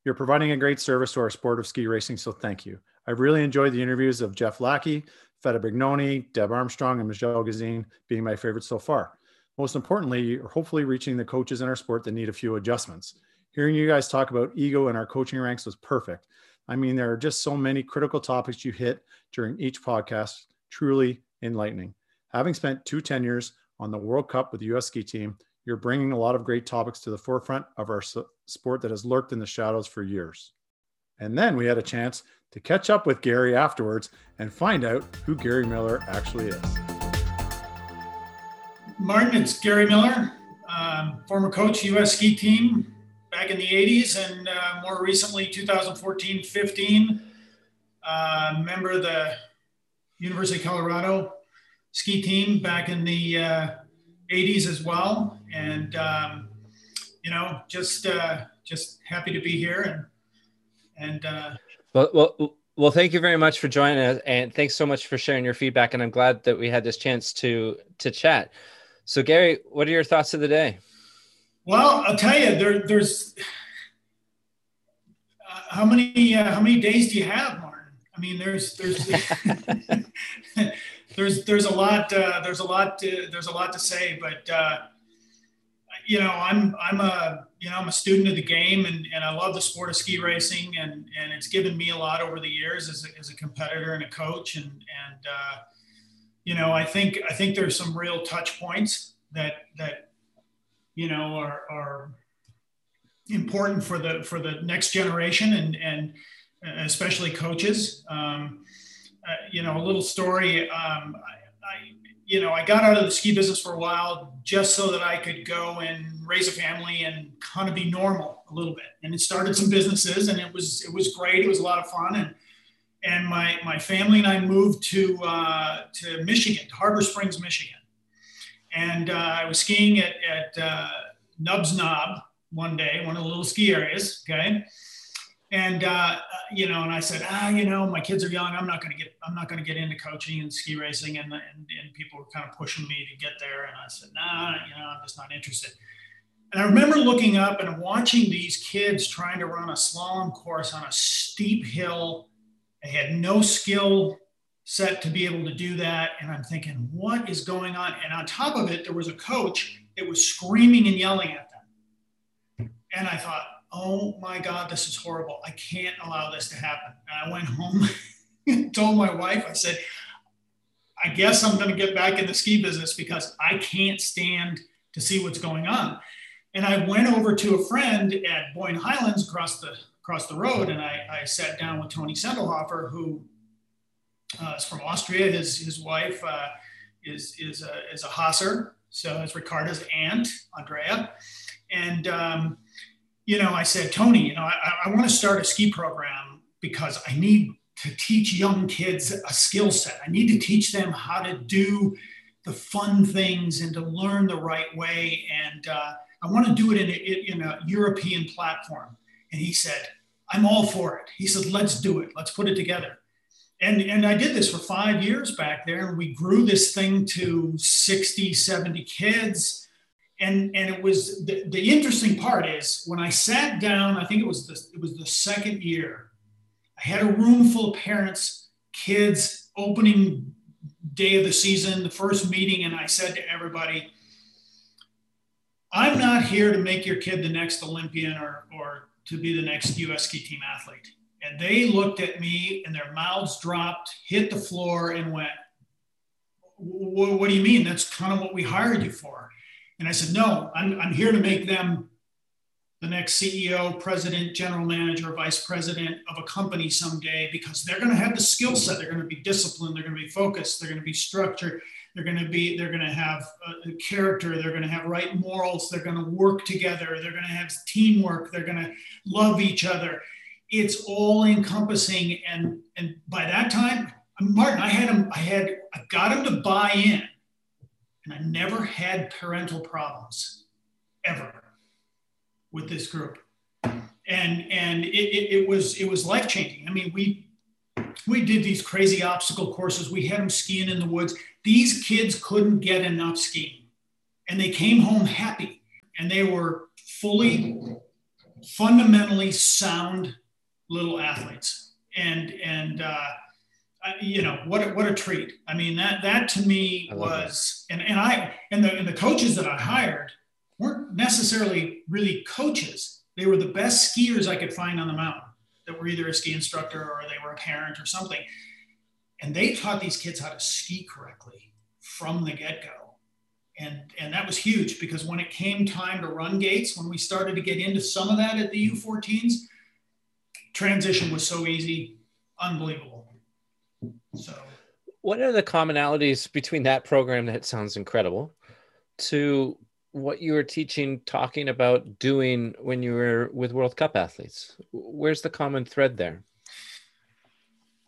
You're providing a great service to our sport of ski racing, so thank you. I've really enjoyed the interviews of Jeff Lackie, Feta Brignone, Deb Armstrong, and Michelle Gisin being my favorites so far. Most importantly, you're hopefully reaching the coaches in our sport that need a few adjustments. Hearing you guys talk about ego in our coaching ranks was perfect. I mean, there are just so many critical topics you hit during each podcast, truly enlightening. Having spent two tenures on the World Cup with the US ski team, you're bringing a lot of great topics to the forefront of our sport that has lurked in the shadows for years. And then we had a chance to catch up with Gary afterwards and find out who Gary Miller actually is. Martin, it's Gary Miller, um, former coach, U.S. ski team back in the 80s and uh, more recently 2014 15. Uh, member of the University of Colorado ski team back in the uh, 80s as well. And, um, you know, just uh, just happy to be here. And, and uh, well, well, well, thank you very much for joining us, and thanks so much for sharing your feedback. And I'm glad that we had this chance to to chat. So, Gary, what are your thoughts of the day? Well, I'll tell you, there, there's uh, how many uh, how many days do you have, Martin? I mean, there's there's there's there's a lot uh, there's a lot to, there's a lot to say, but uh, you know, I'm I'm a you know I'm a student of the game, and, and I love the sport of ski racing, and and it's given me a lot over the years as a, as a competitor and a coach, and and uh, you know, I think I think there's some real touch points that that you know are, are important for the for the next generation and and especially coaches. Um, uh, you know, a little story. Um, I, I, you know, I got out of the ski business for a while just so that I could go and raise a family and kind of be normal a little bit. And it started some businesses, and it was it was great. It was a lot of fun, and and my my family and I moved to uh, to Michigan, to Harbor Springs, Michigan. And uh, I was skiing at at uh, Nub's Nob one day, one of the little ski areas. Okay and uh, you know, and I said, ah, you know, my kids are young. I'm not going to get, I'm not going to get into coaching and ski racing, and, and and people were kind of pushing me to get there, and I said, nah, you know, I'm just not interested. And I remember looking up and watching these kids trying to run a slalom course on a steep hill. They had no skill set to be able to do that, and I'm thinking, what is going on? And on top of it, there was a coach that was screaming and yelling at them, and I thought oh my God, this is horrible. I can't allow this to happen. And I went home and told my wife, I said, I guess I'm going to get back in the ski business because I can't stand to see what's going on. And I went over to a friend at Boyne Highlands across the across the road, and I, I sat down with Tony Sendelhofer, who uh, is from Austria. His his wife uh, is is a, is a Haaser, so it's Ricarda's aunt, Andrea, and um, you know, I said, Tony, you know, I, I want to start a ski program because I need to teach young kids a skill set. I need to teach them how to do the fun things and to learn the right way. And uh, I want to do it in a, in a European platform. And he said, I'm all for it. He said, let's do it. Let's put it together. And, and I did this for five years back there. And we grew this thing to 60, 70 kids and and it was the, the interesting part is when I sat down, I think it was the it was the second year, I had a room full of parents, kids, opening day of the season, the first meeting, and I said to everybody, I'm not here to make your kid the next Olympian or, or to be the next US ski team athlete. And they looked at me and their mouths dropped, hit the floor, and went, What do you mean? That's kind of what we hired you for. And I said, No, I'm, I'm here to make them the next CEO, president, general manager, vice president of a company someday because they're going to have the skill set. They're going to be disciplined. They're going to be focused. They're going to be structured. They're going to be. They're going to have a, character. They're going to have right morals. They're going to work together. They're going to have teamwork. They're going to love each other. It's all encompassing. And and by that time, Martin, I had him. I had. I got him to buy in, and I never had parental problems, ever with this group. And, and it, it, it was, it was life changing. I mean, we, we did these crazy obstacle courses. We had them skiing in the woods. These kids couldn't get enough skiing and they came home happy and they were fully, fundamentally sound little athletes. And, and, uh, you know what a, what a treat. I mean that that to me was and, and I and the and the coaches that I hired weren't necessarily really coaches. They were the best skiers I could find on the mountain that were either a ski instructor or they were a parent or something. And they taught these kids how to ski correctly from the get go. And, and that was huge because when it came time to run gates, when we started to get into some of that at the U14s, transition was so easy, unbelievable. So, what are the commonalities between that program that sounds incredible to what you were teaching, talking about doing when you were with World Cup athletes? Where's the common thread there?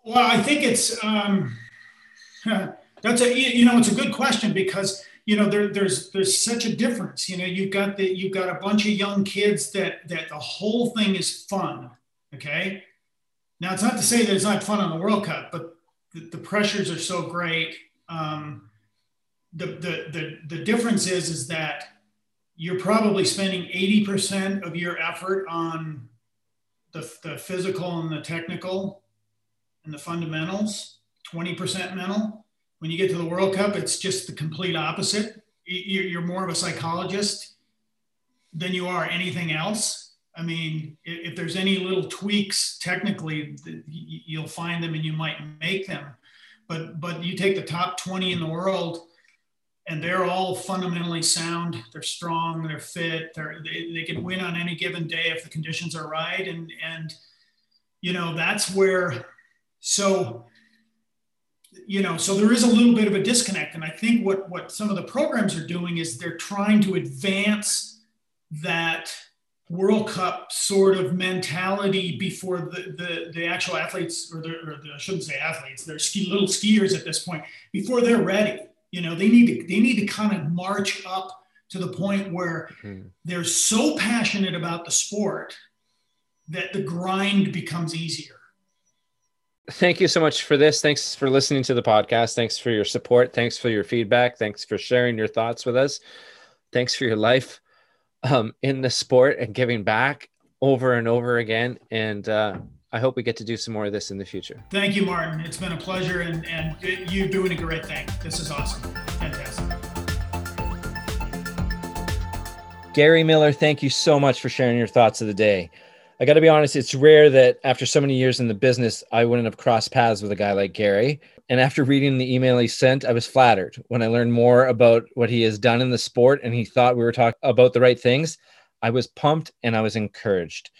Well, I think it's um, that's a you know it's a good question because you know there, there's there's such a difference. You know you've got the you've got a bunch of young kids that that the whole thing is fun. Okay, now it's not to say that it's not fun on the World Cup, but the, the pressures are so great. Um, the, the the the difference is is that you're probably spending 80% of your effort on the, the physical and the technical and the fundamentals, 20% mental. When you get to the World Cup, it's just the complete opposite. You're more of a psychologist than you are anything else. I mean, if there's any little tweaks technically, you'll find them and you might make them. But but you take the top 20 in the world and they're all fundamentally sound. They're strong. They're fit. They're, they they can win on any given day if the conditions are right. And and you know that's where so you know so there is a little bit of a disconnect. And I think what what some of the programs are doing is they're trying to advance that World Cup sort of mentality before the, the, the actual athletes, or, the, or the, I shouldn't say athletes, they're ski, little skiers at this point, before they're ready. You know, they need to they need to kind of march up to the point where mm-hmm. they're so passionate about the sport that the grind becomes easier. Thank you so much for this. Thanks for listening to the podcast. Thanks for your support. Thanks for your feedback. Thanks for sharing your thoughts with us. Thanks for your life um, in the sport and giving back over and over again. And uh, I hope we get to do some more of this in the future. Thank you, Martin. It's been a pleasure, and, and you're doing a great thing. This is awesome. Fantastic. Gary Miller, thank you so much for sharing your thoughts of the day. I got to be honest, it's rare that after so many years in the business, I wouldn't have crossed paths with a guy like Gary. And after reading the email he sent, I was flattered when I learned more about what he has done in the sport and he thought we were talking about the right things. I was pumped and I was encouraged.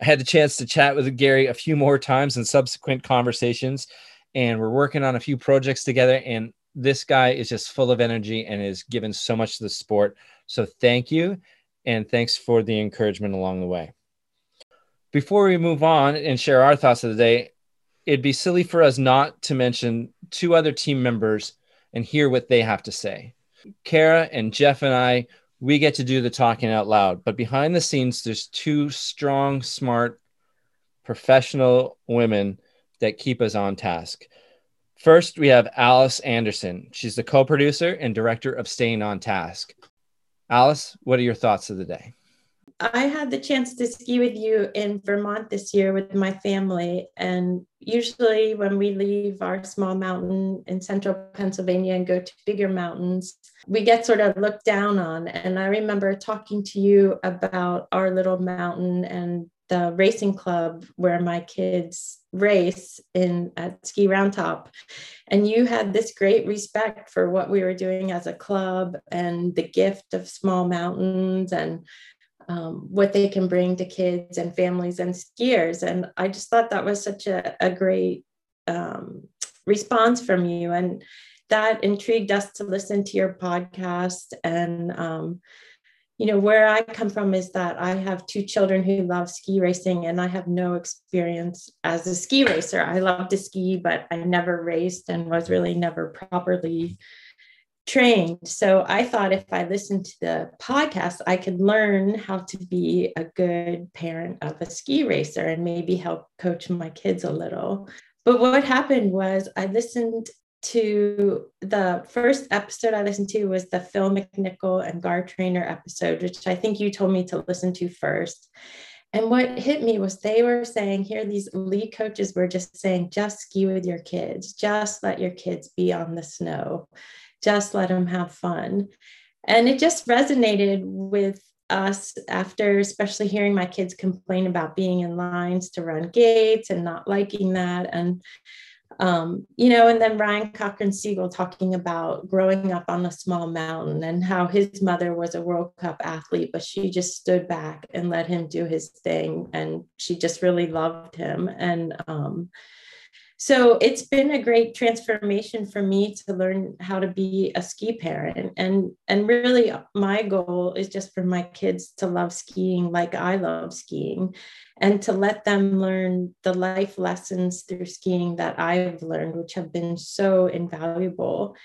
I had the chance to chat with Gary a few more times in subsequent conversations, and we're working on a few projects together. And this guy is just full of energy and is given so much to the sport. So thank you, and thanks for the encouragement along the way. Before we move on and share our thoughts of the day, it'd be silly for us not to mention two other team members and hear what they have to say. Cara and Jeff and I we get to do the talking out loud. But behind the scenes, there's two strong, smart, professional women that keep us on task. First, we have Alice Anderson. She's the co producer and director of Staying on Task. Alice, what are your thoughts of the day? I had the chance to ski with you in Vermont this year with my family. And usually, when we leave our small mountain in central Pennsylvania and go to bigger mountains, we get sort of looked down on. And I remember talking to you about our little mountain and the racing club where my kids race in at Ski Round Top. And you had this great respect for what we were doing as a club and the gift of small mountains and um, what they can bring to kids and families and skiers. And I just thought that was such a, a great um, response from you. And that intrigued us to listen to your podcast. And, um, you know, where I come from is that I have two children who love ski racing, and I have no experience as a ski racer. I love to ski, but I never raced and was really never properly trained. So I thought if I listened to the podcast, I could learn how to be a good parent of a ski racer and maybe help coach my kids a little. But what happened was I listened to the first episode I listened to was the Phil McNichol and Gar Trainer episode, which I think you told me to listen to first. And what hit me was they were saying here, these elite coaches were just saying, just ski with your kids, just let your kids be on the snow just let them have fun. And it just resonated with us after, especially hearing my kids complain about being in lines to run gates and not liking that. And, um, you know, and then Ryan Cochran-Siegle talking about growing up on a small mountain and how his mother was a World Cup athlete, but she just stood back and let him do his thing. And she just really loved him. And, um, so it's been a great transformation for me to learn how to be a ski parent and and really my goal is just for my kids to love skiing like i love skiing and to let them learn the life lessons through skiing that i've learned which have been so invaluable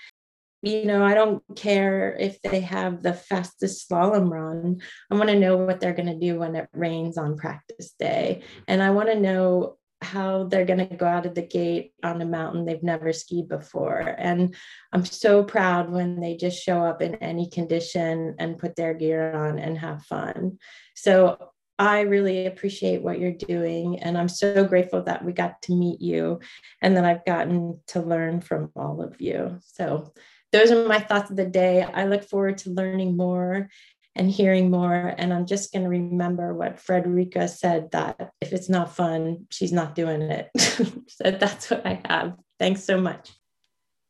you know, I don't care if they have the fastest slalom run. I want to know what they're going to do when it rains on practice day. And I want to know how they're going to go out of the gate on a mountain they've never skied before. And I'm so proud when they just show up in any condition and put their gear on and have fun. So I really appreciate what you're doing. And I'm so grateful that we got to meet you and that I've gotten to learn from all of you. So those are my thoughts of the day. I look forward to learning more and hearing more. And I'm just going to remember what Frederica said that if it's not fun, she's not doing it. so that's what I have. Thanks so much.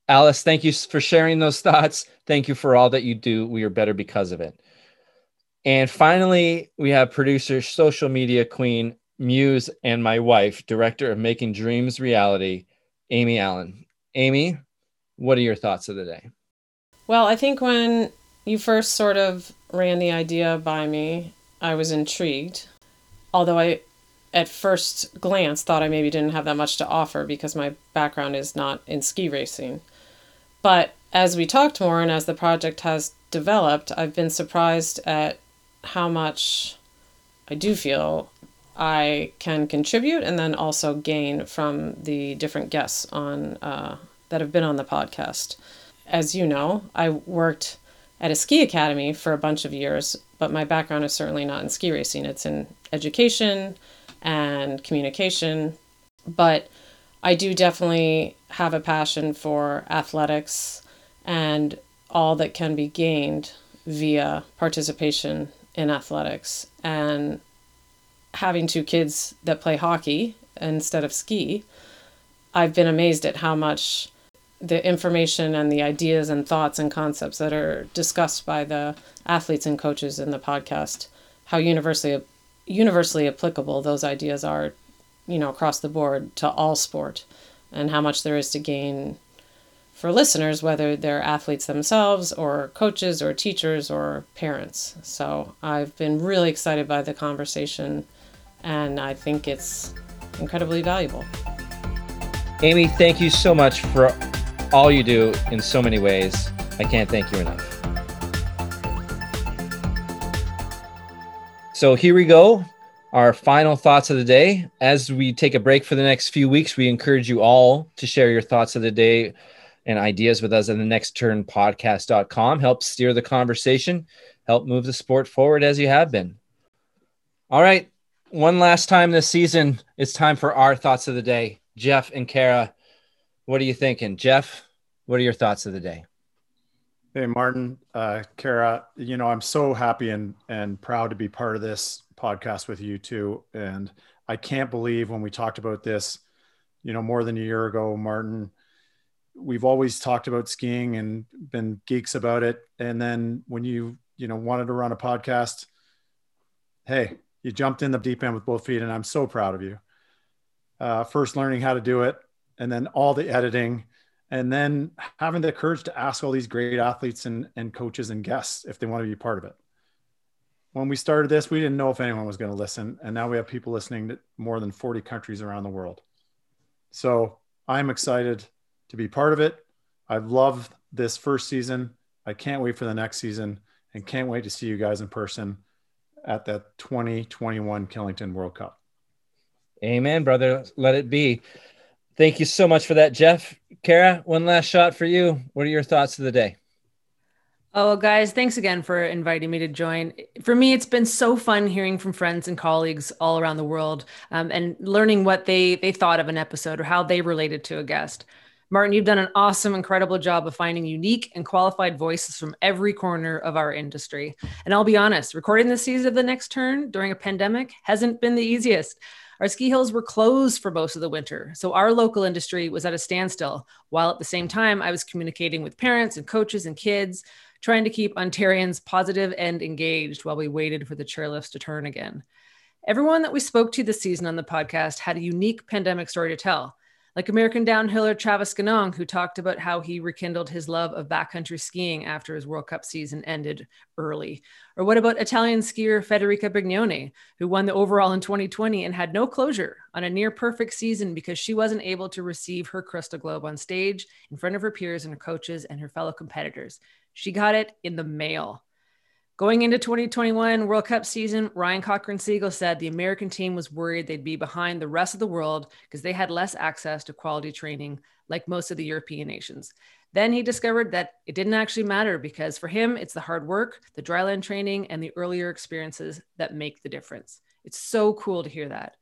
Alice, thank you for sharing those thoughts. Thank you for all that you do. We are better because of it. And finally, we have producer, social media queen, muse, and my wife, director of Making Dreams Reality, Amy Allen. Amy, what are your thoughts of the day? Well, I think when you first sort of ran the idea by me, I was intrigued. Although I, at first glance, thought I maybe didn't have that much to offer because my background is not in ski racing. But as we talked more and as the project has developed, I've been surprised at how much I do feel I can contribute and then also gain from the different guests on uh, that have been on the podcast. As you know, I worked at a ski academy for a bunch of years, but my background is certainly not in ski racing. It's in education and communication. But I do definitely have a passion for athletics and all that can be gained via participation in athletics. And having two kids that play hockey instead of ski, I've been amazed at how much the information and the ideas and thoughts and concepts that are discussed by the athletes and coaches in the podcast how universally universally applicable those ideas are you know across the board to all sport and how much there is to gain for listeners whether they're athletes themselves or coaches or teachers or parents. So i've been really excited by the conversation and i think it's incredibly valuable. Amy thank you so much for all you do in so many ways. I can't thank you enough. So here we go. Our final thoughts of the day. As we take a break for the next few weeks, we encourage you all to share your thoughts of the day and ideas with us at the next turn podcast.com. Help steer the conversation, help move the sport forward as you have been. All right. One last time this season, it's time for our thoughts of the day. Jeff and Cara, what are you thinking? Jeff, what are your thoughts of the day? Hey, Martin, uh, Cara, you know, I'm so happy and, and proud to be part of this podcast with you too. And I can't believe when we talked about this, you know, more than a year ago, Martin, we've always talked about skiing and been geeks about it. And then when you, you know, wanted to run a podcast, hey, you jumped in the deep end with both feet. And I'm so proud of you. Uh, first learning how to do it and then all the editing and then having the courage to ask all these great athletes and, and coaches and guests if they want to be part of it. When we started this we didn't know if anyone was going to listen and now we have people listening to more than 40 countries around the world. So i'm excited to be part of it. I've loved this first season. I can't wait for the next season and can't wait to see you guys in person at the 2021 killington world cup. Amen brother. Let it be Thank you so much for that, Jeff. Cara, one last shot for you. What are your thoughts of the day? Oh, guys, thanks again for inviting me to join. For me, it's been so fun hearing from friends and colleagues all around the world um, and learning what they they thought of an episode or how they related to a guest. Martin, you've done an awesome, incredible job of finding unique and qualified voices from every corner of our industry. And I'll be honest, recording the season of The Next Turn during a pandemic hasn't been the easiest. Our ski hills were closed for most of the winter, so our local industry was at a standstill, while at the same time, I was communicating with parents and coaches and kids, trying to keep Ontarians positive and engaged while we waited for the chairlifts to turn again. Everyone that we spoke to this season on the podcast had a unique pandemic story to tell like American downhiller Travis Ganong, who talked about how he rekindled his love of backcountry skiing after his World Cup season ended early. Or what about Italian skier Federica Brignone, who won the overall in 2020 and had no closure on a near perfect season because she wasn't able to receive her Crystal Globe on stage in front of her peers and her coaches and her fellow competitors. She got it in the mail. Going into 2021 World Cup season, Ryan Cochran-Siegle said the American team was worried they'd be behind the rest of the world because they had less access to quality training like most of the European nations. Then he discovered that it didn't actually matter because for him, it's the hard work, the dryland training, and the earlier experiences that make the difference. It's so cool to hear that.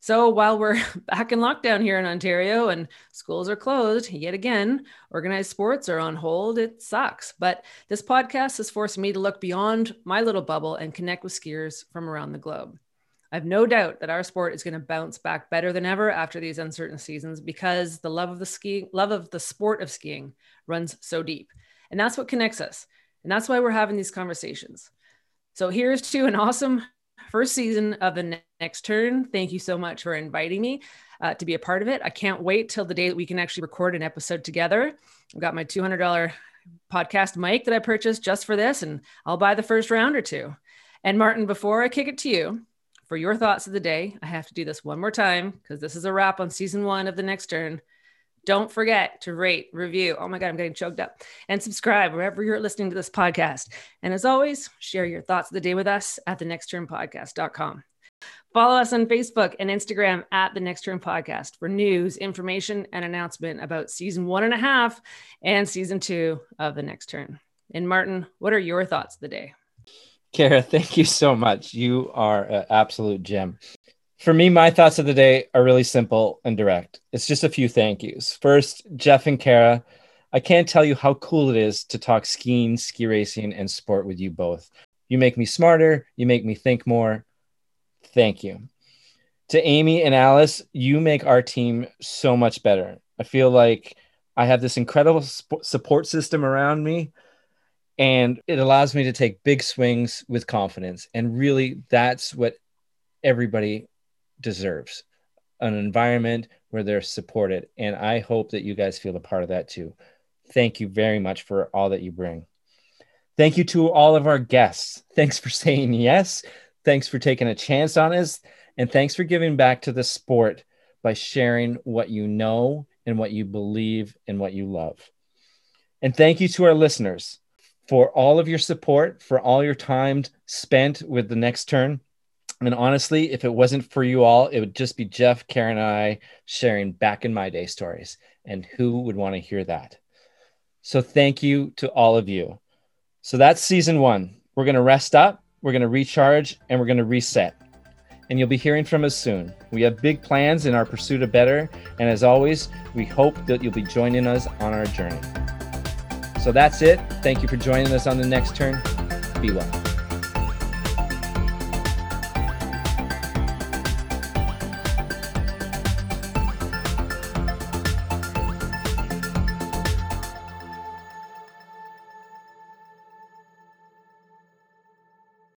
So while we're back in lockdown here in Ontario and schools are closed yet again, organized sports are on hold, it sucks. But this podcast has forced me to look beyond my little bubble and connect with skiers from around the globe. I have no doubt that our sport is going to bounce back better than ever after these uncertain seasons because the love of the skiing, love of the sport of skiing runs so deep. And that's what connects us. And that's why we're having these conversations. So here's to an awesome first season of the next turn. Thank you so much for inviting me uh, to be a part of it. I can't wait till the day that we can actually record an episode together. I've got my $200 podcast mic that I purchased just for this, and I'll buy the first round or two. And Martin, before I kick it to you for your thoughts of the day, I have to do this one more time because this is a wrap on season one of the next turn. Don't forget to rate, review. Oh my God, I'm getting choked up. And subscribe wherever you're listening to this podcast. And as always, share your thoughts of the day with us at the nextturnpodcast.com. Follow us on Facebook and Instagram at the Next Turn Podcast for news, information, and announcement about season one and a half and season two of the Next Turn. And Martin, what are your thoughts of the day? Cara, thank you so much. You are an absolute gem. For me, my thoughts of the day are really simple and direct. It's just a few thank yous. First, Jeff and Cara, I can't tell you how cool it is to talk skiing, ski racing, and sport with you both. You make me smarter, you make me think more. Thank you. To Amy and Alice, you make our team so much better. I feel like I have this incredible support system around me, and it allows me to take big swings with confidence. And really, that's what everybody deserves an environment where they're supported. And I hope that you guys feel a part of that too. Thank you very much for all that you bring. Thank you to all of our guests. Thanks for saying yes. Thanks for taking a chance on us. And thanks for giving back to the sport by sharing what you know and what you believe and what you love. And thank you to our listeners for all of your support, for all your time spent with the next turn. And honestly, if it wasn't for you all, it would just be Jeff, Karen, and I sharing back in my day stories. And who would want to hear that? So thank you to all of you. So that's season one. We're going to rest up, we're going to recharge, and we're going to reset. And you'll be hearing from us soon. We have big plans in our pursuit of better. And as always, we hope that you'll be joining us on our journey. So that's it. Thank you for joining us on the next turn. Be well.